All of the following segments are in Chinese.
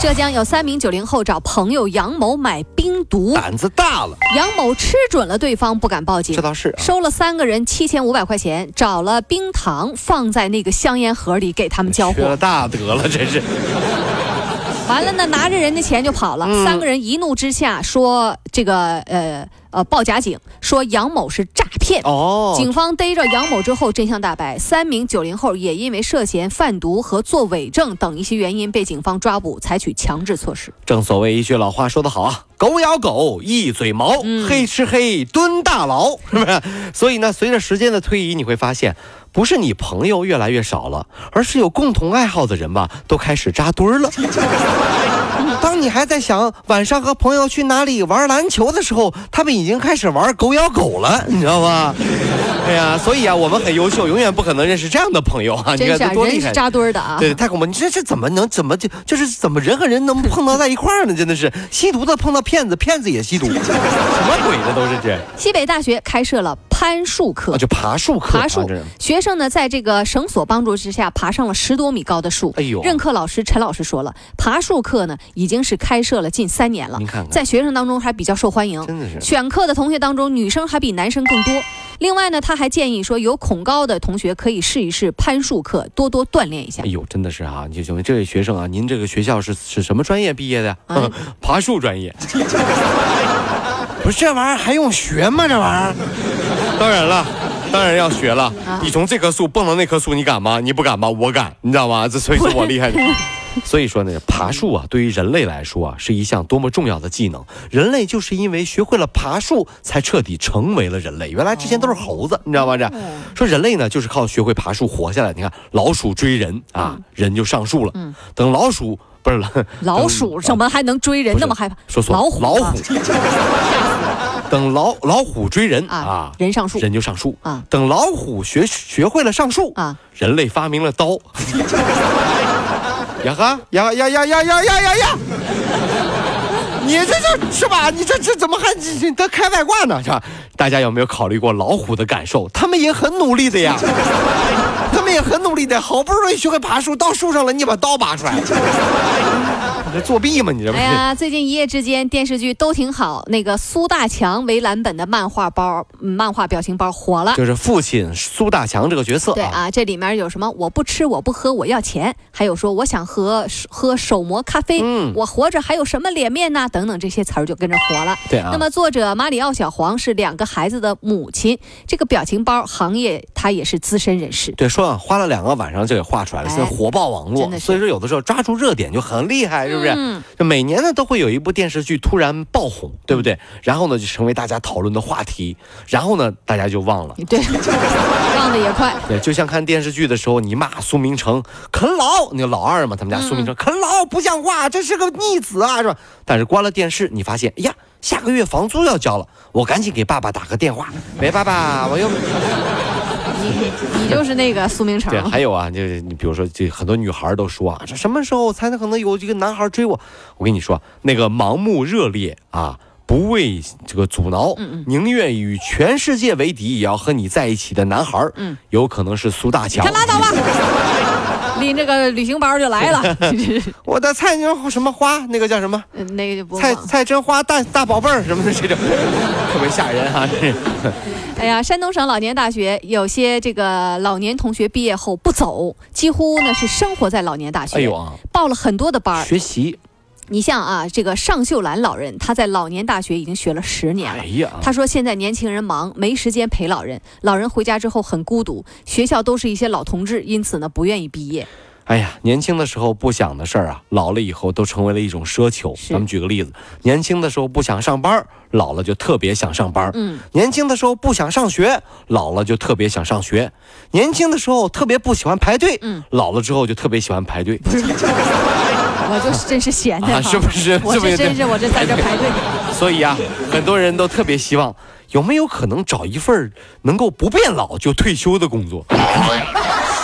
浙江有三名九零后找朋友杨某买冰毒，胆子大了。杨某吃准了对方不敢报警，这倒是啊收了三个人七千五百块钱，找了冰糖放在那个香烟盒里给他们交货。大德了，真是。完了呢，拿着人家钱就跑了。嗯三个人一怒之下说这个呃呃报假警，说杨某是诈骗。哦，警方逮着杨某之后，真相大白，三名九零后也因为涉嫌贩毒和作伪证等一些原因被警方抓捕，采取强制措施。正所谓一句老话说得好啊，狗咬狗，一嘴毛，嗯黑吃黑，蹲大牢，是不是？所以呢，随着时间的推移，你会发现，不是你朋友越来越少了，而是有共同爱好的人吧，都开始扎堆儿了。当你还在想晚上和朋友去哪里玩篮球的时候，他们已经开始玩狗咬狗了，你知道吗？哎呀，所以啊，我们很优秀，永远不可能认识这样的朋友啊！你看这多厉害！人是扎堆儿的啊！对，太恐怖！你这这怎么能怎么就就是怎么人和人能碰到在一块儿呢？真的是吸毒的碰到骗子，骗子也吸毒，什么鬼这都是这西北大学开设了攀树课，啊？就爬树课，爬树啊学生呢，在这个绳索帮助之下，爬上了十多米高的树。哎呦任课老师陈老师说了，爬树课呢已经是开设了近三年了您，看看在学生当中还比较受欢迎。真的是选课的同学当中，女生还比男生更多。另外呢，他还建议说，有恐高的同学可以试一试攀树课，多多锻炼一下哎。呦，真的是啊！就请问这位学生啊，您这个学校是是什么专业毕业的呀？嗯 爬树专业。不是这玩意儿还用学吗？这玩意儿？当然了。当然要学了，啊你从这棵树蹦到那棵树，你敢吗？你不敢吗？我敢，你知道吗？这所以说我厉害。所以说呢，爬树啊，对于人类来说啊，是一项多么重要的技能。人类就是因为学会了爬树，才彻底成为了人类。原来之前都是猴子，你知道吗？这说人类呢，就是靠学会爬树活下来。你看，老鼠追人啊，人就上树了。等老鼠不是了，老鼠怎么还能追人那么害怕？说错了，老虎老啊虎。等老老虎追人啊啊，人上树人就上树啊。等老虎学学会了上树啊，人类发明了刀。呀哈呀呀呀呀呀呀呀呀！你这这是吧？你这这怎么还你得开外挂呢？是吧？大家有没有考虑过老虎的感受？他们也很努力的呀，很努力的，好不容易学会爬树，到树上了，你把刀拔出来，你这作弊吗？你这不是？哎呀，最近一夜之间电视剧都挺好，那个苏大强为蓝本的漫画包、嗯漫画表情包火了。就是父亲苏大强这个角色啊，对啊，这里面有什么？我不吃，我不喝，我要钱。还有说我想喝喝手磨咖啡，嗯我活着还有什么脸面呢？等等这些词儿就跟着火了。对啊那么作者马里奥小黄是两个孩子的母亲，这个表情包行业他也是资深人士。对，说啊，花了两个晚上就给画出来了，哎现在火爆网络所以说，有的时候抓住热点就很厉害，是不是？嗯就每年呢都会有一部电视剧突然爆红，对不对？然后呢就成为大家讨论的话题，然后呢大家就忘了。对，忘的也快。对，就像看电视剧的时候，你骂苏明成啃老，那个老二嘛，他们家苏明成、啃老不像话，这是个逆子啊，是吧？但是关了电视，你发现，哎呀，下个月房租要交了，我赶紧给爸爸打个电话，喂，爸爸，我又。你 你就是那个苏明成对，。还有啊，就是你比如说，这很多女孩都说啊，这什么时候才能可能有这个男孩追我？我跟你说，那个盲目热烈啊，不畏这个阻挠，宁愿与全世界为敌，也要和你在一起的男孩，嗯，有可能是苏大强。可拉倒吧，拎这个旅行包就来了。我的菜妞什么花，那个叫什么？嗯那个就不菜菜真花大大宝贝儿什么的，这种 特别吓人啊！这哎呀，山东省老年大学有些这个老年同学毕业后不走，几乎呢是生活在老年大学，哎呦啊，报了很多的班儿。学习，你像啊，这个尚秀兰老人，他在老年大学已经学了十年了哎。呀，他说：“现在年轻人忙，没时间陪老人，老人回家之后很孤独，学校都是一些老同志，因此呢不愿意毕业。哎呀，年轻的时候不想的事儿啊，老了以后都成为了一种奢求。是咱们举个例子，年轻的时候不想上班，老了就特别想上班；嗯，年轻的时候不想上学，老了就特别想上学；年轻的时候特别不喜欢排队，嗯老了之后就特别喜欢排队。我就是真是闲的、啊是不是我是不是这真是我这在这排队。所以啊，很多人都特别希望有没有可能找一份能够不变老就退休的工作？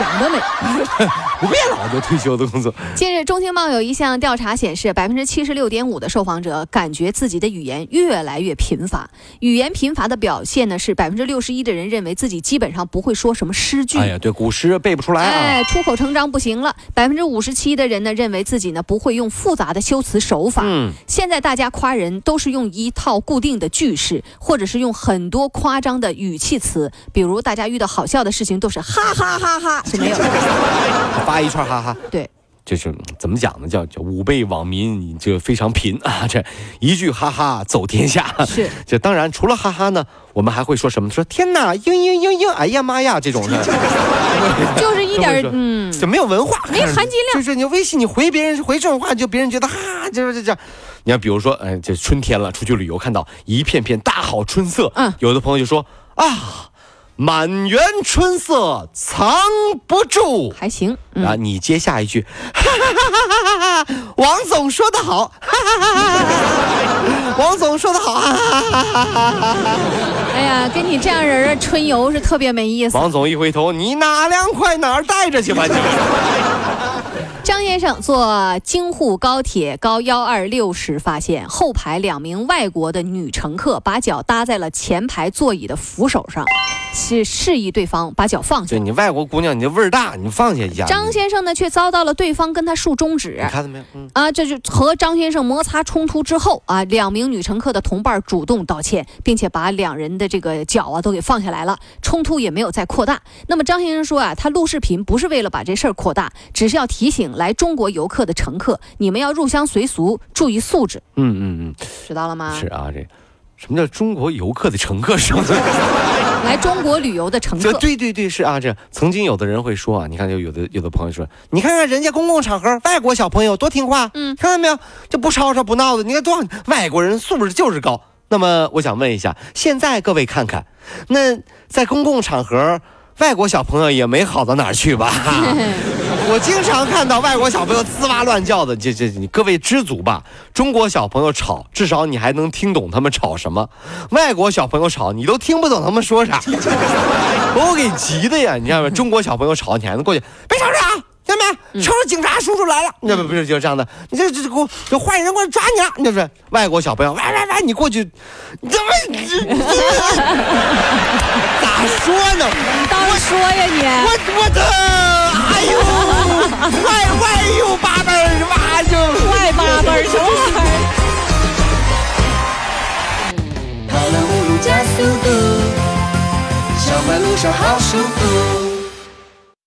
想得美！不变老就退休的工作。近日，中青报有一项调查显示，百分之七十六点五的受访者感觉自己的语言越来越贫乏。语言贫乏的表现呢，是百分之六十一的人认为自己基本上不会说什么诗句。哎呀，对，古诗背不出来啊。哎，出口成章不行了。百分之五十七的人呢，认为自己呢不会用复杂的修辞手法。嗯，现在大家夸人都是用一套固定的句式，或者是用很多夸张的语气词，比如大家遇到好笑的事情都是哈哈哈哈是没有的。发一串哈哈。对，就是怎么讲呢？叫叫五辈网民就非常贫啊，这一句哈哈走天下。是，这当然除了哈哈呢，我们还会说什么？说天哪，嘤嘤嘤嘤，哎呀妈呀，这种的，就是一点嗯。就没有文化，没含金量就是你微信你回别人回这种话，就别人觉得哈，就是这这。你看，比如说，哎，这春天了，出去旅游，看到一片片大好春色，嗯有的朋友就说啊，满园春色藏不住。还行，嗯啊，你接下一句，哈哈哈哈哈哈！王总说的好，哈哈哈哈哈哈！王总说的好，哈哈哈哈哈哈！哎呀，跟你这样人儿春游是特别没意思。王总一回头，你哪凉快哪儿带着去吧你。张先生坐京沪高铁高幺二六时，发现后排两名外国的女乘客把脚搭在了前排座椅的扶手上，是示意对方把脚放下对。你外国姑娘，你这味儿大，你放下一下。张先生呢，却遭到了对方跟他竖中指你。看到没有？嗯，啊，这就和张先生摩擦冲突之后啊，两名女乘客的同伴主动道歉，并且把两人的这个脚啊都给放下来了，冲突也没有再扩大。那么张先生说啊，他录视频不是为了把这事儿扩大，只是要提醒来中国游客的乘客，你们要入乡随俗，注意素质，嗯嗯嗯知道了吗？嗯，是啊，这什么叫中国游客的乘客是吗？来中国旅游的乘客，对对对是啊，这曾经有的人会说啊，你看就有的有的朋友说，你看看人家公共场合外国小朋友多听话，嗯看到没有，就不吵吵不闹的，你看多少外国人素质就是高。那么我想问一下，现在各位看看，那在公共场合，外国小朋友也没好到哪儿去吧？我经常看到外国小朋友吱哇乱叫的，这这你各位知足吧。中国小朋友吵，至少你还能听懂他们吵什么；外国小朋友吵，你都听不懂他们说啥，把我给急的呀！你知道吗？中国小朋友吵，你还能过去，别吵吵啊！听见没？瞅瞅警察叔叔来了，那不不是就是这样的？你这这这给我这坏人过来抓你了！你就是外国小朋友，喂喂喂，你过去，你怎么 说呢？当然说呀你。我我的，哎呦，外外呦八辈儿，妈就外八辈儿什么玩意儿？跑了五路加速度，上班路上好舒服。